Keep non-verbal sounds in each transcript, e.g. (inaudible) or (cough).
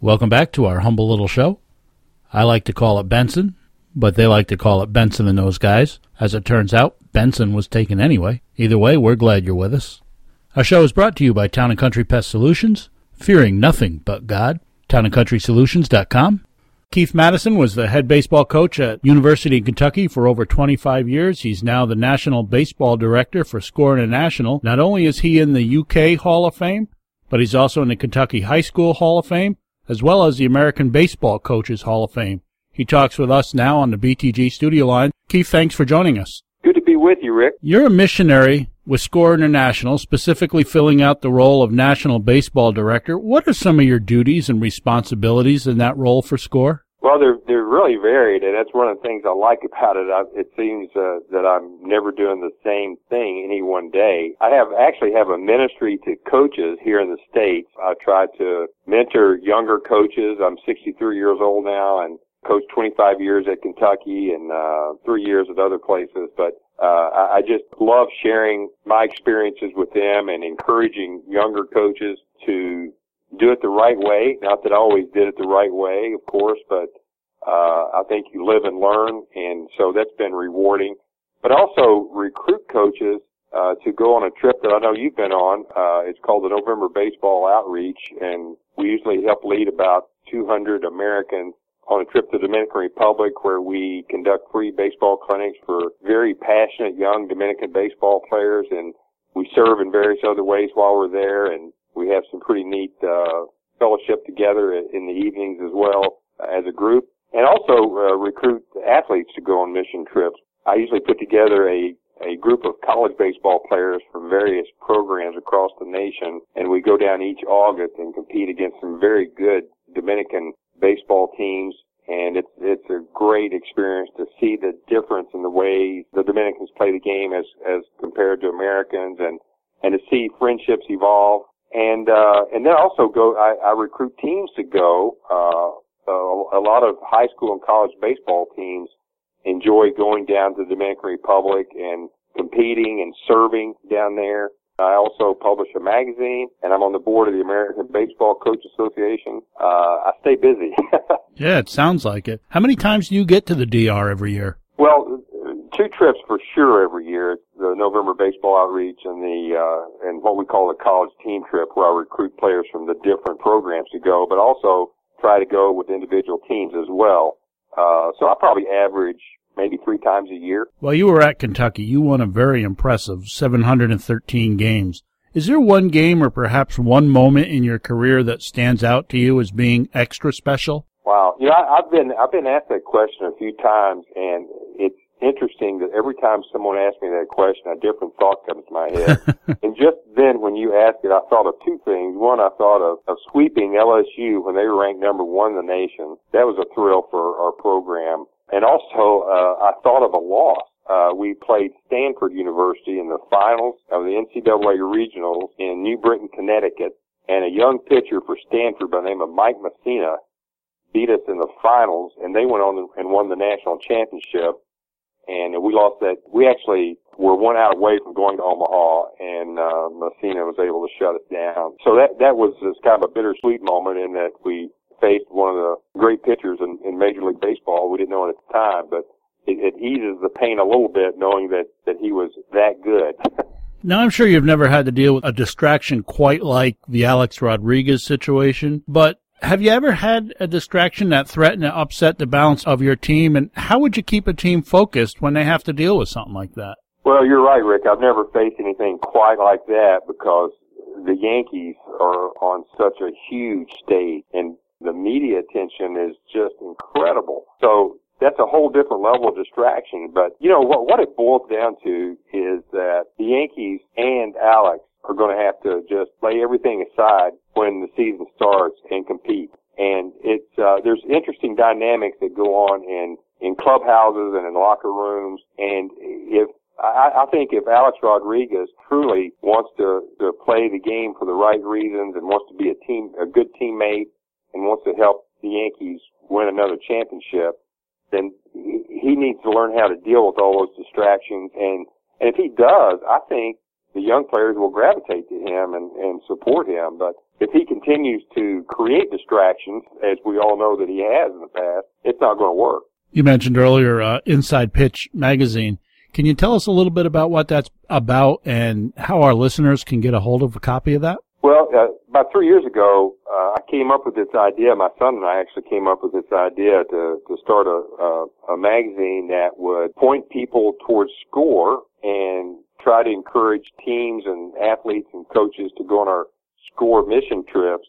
Welcome back to our humble little show. I like to call it Benson, but they like to call it Benson and those guys. As it turns out, Benson was taken anyway. Either way, we're glad you're with us. Our show is brought to you by Town and Country Pest Solutions, fearing nothing but God. TownandCountrySolutions.com. Keith Madison was the head baseball coach at University of Kentucky for over 25 years. He's now the national baseball director for Score International. Not only is he in the UK Hall of Fame, but he's also in the Kentucky High School Hall of Fame as well as the American Baseball Coaches Hall of Fame. He talks with us now on the BTG studio line. Keith, thanks for joining us. Good to be with you, Rick. You're a missionary with Score International, specifically filling out the role of National Baseball Director. What are some of your duties and responsibilities in that role for Score? Well, they're they're really varied, and that's one of the things I like about it. I, it seems uh, that I'm never doing the same thing any one day. I have actually have a ministry to coaches here in the states. I try to mentor younger coaches. I'm 63 years old now, and coached 25 years at Kentucky and uh, three years at other places. But uh, I, I just love sharing my experiences with them and encouraging younger coaches to do it the right way. Not that I always did it the right way, of course, but uh, I think you live and learn, and so that's been rewarding. But also recruit coaches uh, to go on a trip that I know you've been on. Uh, it's called the November Baseball Outreach, and we usually help lead about 200 Americans on a trip to the Dominican Republic where we conduct free baseball clinics for very passionate young Dominican baseball players, and we serve in various other ways while we're there, and we have some pretty neat uh, fellowship together in the evenings as well uh, as a group, and also uh, recruit athletes to go on mission trips. I usually put together a a group of college baseball players from various programs across the nation, and we go down each August and compete against some very good Dominican baseball teams. And it's it's a great experience to see the difference in the way the Dominicans play the game as as compared to Americans, and and to see friendships evolve and uh, and then also go. I, I recruit teams to go. Uh, a, a lot of high school and college baseball teams enjoy going down to the Dominican Republic and competing and serving down there. I also publish a magazine, and I'm on the board of the American Baseball Coach Association. Uh, I stay busy. (laughs) yeah, it sounds like it. How many times do you get to the DR every year? Well, two trips for sure every year. The November baseball outreach and the uh, and what we call the college team trip, where I recruit players from the different programs to go, but also try to go with individual teams as well. Uh, so I probably average maybe three times a year. While you were at Kentucky, you won a very impressive 713 games. Is there one game or perhaps one moment in your career that stands out to you as being extra special? Wow, you know, I, I've been I've been asked that question a few times, and it's interesting that every time someone asks me that question, a different thought comes to my head. (laughs) and just then, when you asked it, I thought of two things. One, I thought of, of sweeping LSU when they were ranked number one in the nation. That was a thrill for our program. And also, uh, I thought of a loss. Uh, we played Stanford University in the finals of the NCAA regionals in New Britain, Connecticut, and a young pitcher for Stanford by the name of Mike Mussina beat us in the finals, and they went on and won the national championship and we lost that. We actually were one out away from going to Omaha, and uh, Mussina was able to shut us down. So that that was just kind of a bittersweet moment in that we faced one of the great pitchers in, in Major League Baseball. We didn't know it at the time, but it, it eases the pain a little bit knowing that that he was that good. (laughs) Now, I'm sure you've never had to deal with a distraction quite like the Alex Rodriguez situation, but have you ever had a distraction that threatened to upset the balance of your team? And how would you keep a team focused when they have to deal with something like that? Well, you're right, Rick. I've never faced anything quite like that because the Yankees are on such a huge stage and the media attention is just incredible. So that's a whole different level of distraction. But you know what, what it boils down to is that the Yankees and Alex are going to have to just lay everything aside when the season starts and compete. And it's uh, there's interesting dynamics that go on in in clubhouses and in locker rooms. And if I, I think if Alex Rodriguez truly wants to to play the game for the right reasons and wants to be a team a good teammate and wants to help the Yankees win another championship, then he needs to learn how to deal with all those distractions. And and if he does, I think the young players will gravitate to him and, and support him. But if he continues to create distractions, as we all know that he has in the past, it's not going to work. You mentioned earlier uh, Inside Pitch magazine. Can you tell us a little bit about what that's about and how our listeners can get a hold of a copy of that? Well, uh, about three years ago, uh, I came up with this idea. My son and I actually came up with this idea to to start a a, a magazine that would point people towards score and try to encourage teams and athletes and coaches to go on our score mission trips.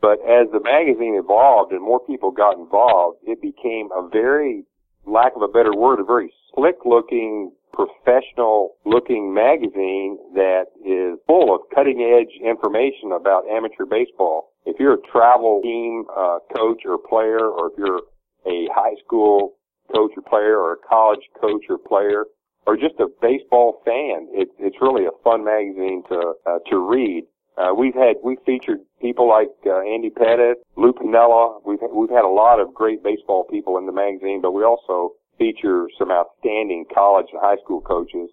But as the magazine evolved and more people got involved, it became a very, lack of a better word, a very slick looking professional looking magazine that is full of cutting edge information about amateur baseball. If you're a travel team uh, coach or player, or if you're a high school coach or player, or a college coach or player, or just a baseball fan, it, it's really a fun magazine to uh, to read. Uh, we've had we featured people like uh, Andy Pettitte, Lou Piniella. We've we've had a lot of great baseball people in the magazine, but we also feature some outstanding college and high school coaches.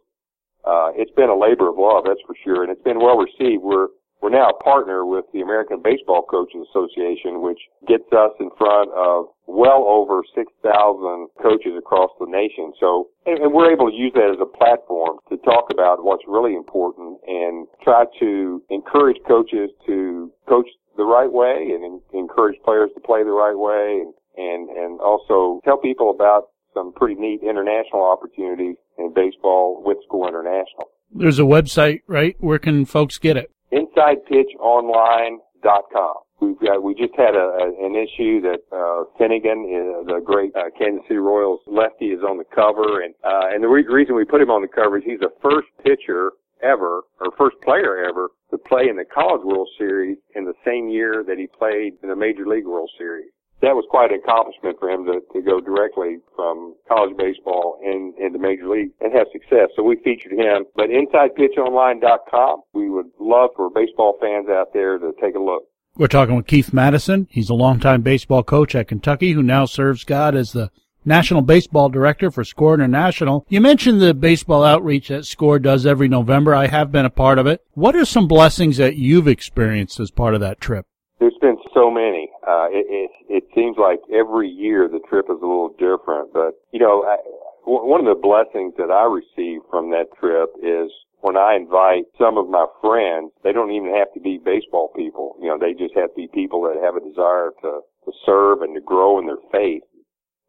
Uh, it's been a labor of love, that's for sure, and it's been well received. We're we're now a partner with the American Baseball Coaches Association, which gets us in front of well over 6,000 coaches across the nation. So, and, we're able to use that as a platform to talk about what's really important and try to encourage coaches to coach the right way and encourage players to play the right way and, and, and also tell people about some pretty neat international opportunities in baseball with Score International. There's a website, right? Where can folks get it? InsidePitchOnline.com. We've got, we just had a, a an issue that uh, Finnegan, uh, the great uh, Kansas City Royals lefty, is on the cover, and uh, and the re- reason we put him on the cover is he's the first pitcher ever, or first player ever, to play in the College World Series in the same year that he played in the Major League World Series that was quite an accomplishment for him to, to go directly from college baseball in, into major league and have success. So we featured him. But InsidePitchOnline.com, we would love for baseball fans out there to take a look. We're talking with Keith Madison. He's a longtime baseball coach at Kentucky who now serves God as the National Baseball Director for SCORE International. You mentioned the baseball outreach that SCORE does every November. I have been a part of it. What are some blessings that you've experienced as part of that trip? There's been so many. Uh, it, it, it seems like every year the trip is a little different, but you know, I, one of the blessings that I receive from that trip is when I invite some of my friends, they don't even have to be baseball people. You know, they just have to be people that have a desire to, to serve and to grow in their faith.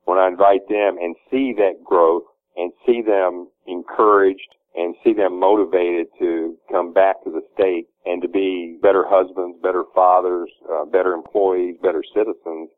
When I invite them and see that growth and see them encouraged and see them motivated to come back to the state and to be better husbands, better fathers, uh, better employees, better citizens,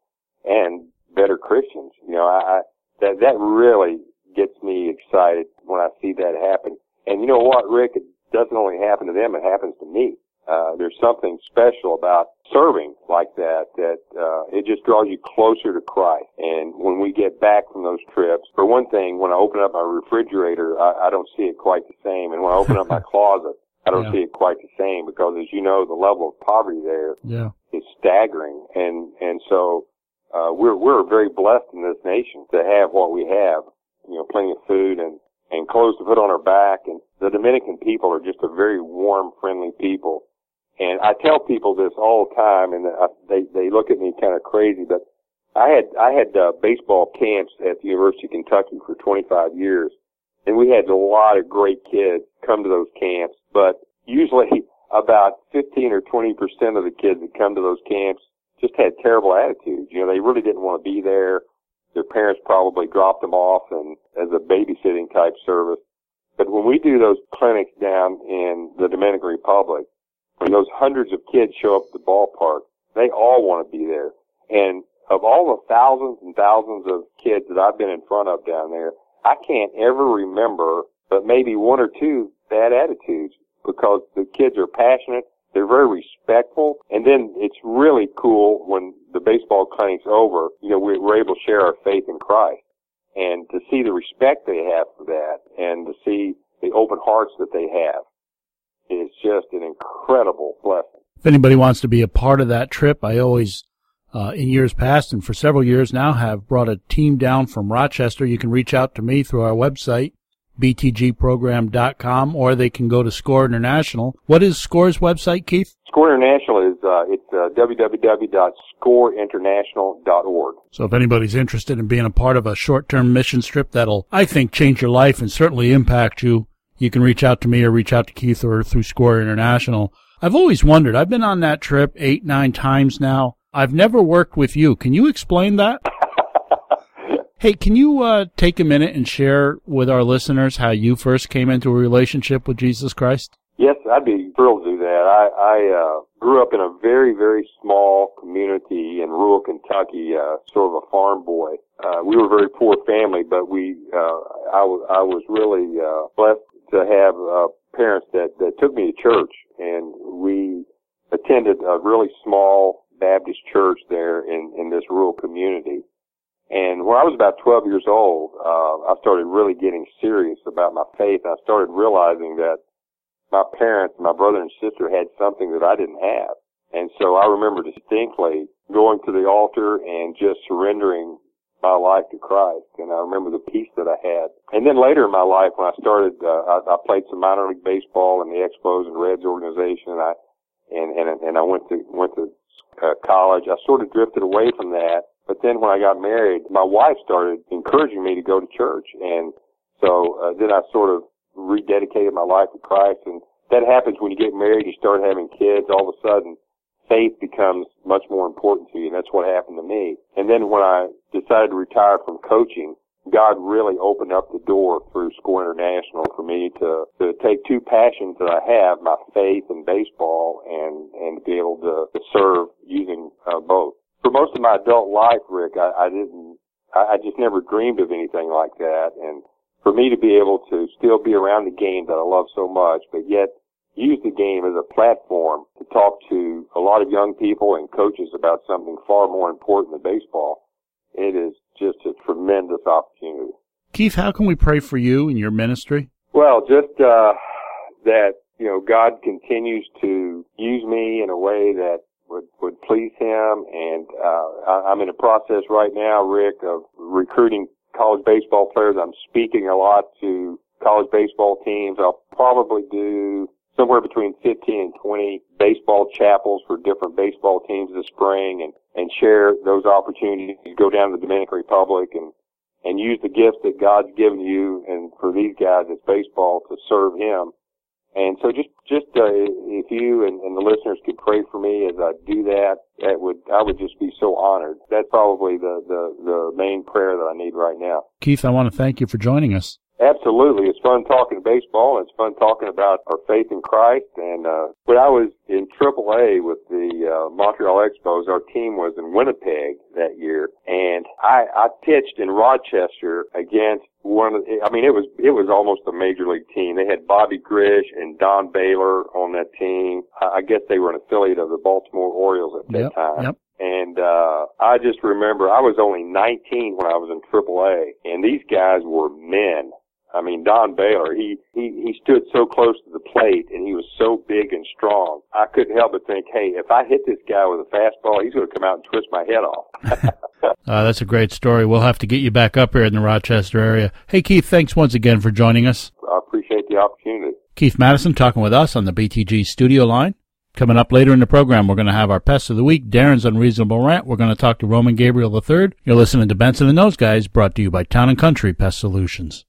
and better Christians. You know, I, I that that really gets me excited when I see that happen. And you know what, Rick? It doesn't only happen to them; it happens to me. Uh, there's something special about serving like that that uh, it just draws you closer to Christ. And when we get back from those trips, for one thing, when I open up my refrigerator, I, I don't see it quite the same. And when I open up my (laughs) closet, I don't yeah. see it quite the same because, as you know, the level of poverty there yeah. is staggering. And and so uh, we're we're very blessed in this nation to have what we have. You know, plenty of food and and clothes to put on our back. And the Dominican people are just a very warm, friendly people. And I tell people this all the time, and they they look at me kind of crazy, but I had I had uh, baseball camps at the University of Kentucky for 25 years, and we had a lot of great kids come to those camps. But usually, (laughs) about 15 or 20 percent of the kids that come to those camps just had terrible attitudes. You know, they really didn't want to be there. Their parents probably dropped them off and as a babysitting type service. But when we do those clinics down in the Dominican Republic, when those hundreds of kids show up at the ballpark, they all want to be there. And of all the thousands and thousands of kids that I've been in front of down there, I can't ever remember, but maybe one or two bad attitudes because the kids are passionate. They're very respectful. And then it's really cool when the baseball clinic's over, you know, we're able to share our faith in Christ and to see the respect they have for that and to see the open hearts that they have is just an incredible blessing. If anybody wants to be a part of that trip, I always, uh, in years past and for several years now, have brought a team down from Rochester. You can reach out to me through our website, btgprogram.com, or they can go to Score International. What is Score's website, Keith? Score International is uh, it's uh, www.scoreinternational.org. So if anybody's interested in being a part of a short-term mission trip that'll, I think, change your life and certainly impact you, you can reach out to me or reach out to Keith or through Score International. I've always wondered. I've been on that trip eight, nine times now. I've never worked with you. Can you explain that? (laughs) hey, can you uh, take a minute and share with our listeners how you first came into a relationship with Jesus Christ? Yes, I'd be thrilled to do that. I, I uh, grew up in a very, very small community in rural Kentucky, uh, sort of a farm boy. Uh, we were a very poor family, but we, uh, I, w- I was really uh, blessed to have uh, parents that, that took me to church, and we attended a really small Baptist church there in, in this rural community. And when I was about 12 years old, uh, I started really getting serious about my faith. I started realizing that my parents, my brother and sister had something that I didn't have. And so I remember distinctly going to the altar and just surrendering my life to Christ. And I remember the peace that I had. And then later in my life, when I started, uh, I, I played some minor league baseball in the Expos and Reds organization. And I, and, and, and I went to, went to uh, college. I sort of drifted away from that. But then when I got married, my wife started encouraging me to go to church. And so uh, then I sort of rededicated my life to Christ. And that happens when you get married, you start having kids, all of a sudden faith becomes much more important to you. And that's what happened to me. And then when I decided to retire from coaching, God really opened up the door through Score International for me to, to take two passions that I have, my faith and baseball, and, and be able to, to serve using uh, both. My adult life, Rick, I, I didn't, I, I just never dreamed of anything like that. And for me to be able to still be around the game that I love so much, but yet use the game as a platform to talk to a lot of young people and coaches about something far more important than baseball, it is just a tremendous opportunity. Keith, how can we pray for you and your ministry? Well, just uh, that you know God continues to use me in a way that would would please Him, and uh, I, I'm in a process right now, Rick, of recruiting college baseball players. I'm speaking a lot to college baseball teams. I'll probably do somewhere between 15 and 20 baseball chapels for different baseball teams this spring and, and share those opportunities go down to the Dominican Republic and, and use the gifts that God's given you and for these guys it's baseball to serve him. And so just, just, uh, if you and, and the listeners could pray for me as I do that, that would, I would just be so honored. That's probably the, the, the main prayer that I need right now. Keith, I want to thank you for joining us. Absolutely. It's fun talking baseball. It's fun talking about our faith in Christ. And, uh, when I was in AAA with the, uh, Montreal Expos, our team was in Winnipeg that year. And I, I pitched in Rochester against one of, I mean, it was, it was almost a major league team. They had Bobby Grich and Don Baylor on that team. I, I guess they were an affiliate of the Baltimore Orioles at that Yep, time. yep. And uh I just remember I was only 19 when I was in AAA, and these guys were men. I mean, Don Baylor, he, he, he stood so close to the plate and he was so big and strong. I couldn't help but think, hey, if I hit this guy with a fastball, he's going to come out and twist my head off. (laughs) Uh, that's a great story. We'll have to get you back up here in the Rochester area. Hey, Keith, thanks once again for joining us. I appreciate the opportunity. Keith Madison talking with us on the BTG studio line. Coming up later in the program, we're going to have our Pest of the Week, Darren's Unreasonable Rant. We're going to talk to Roman Gabriel III. You're listening to Benson and Those Guys, brought to you by Town and Country Pest Solutions.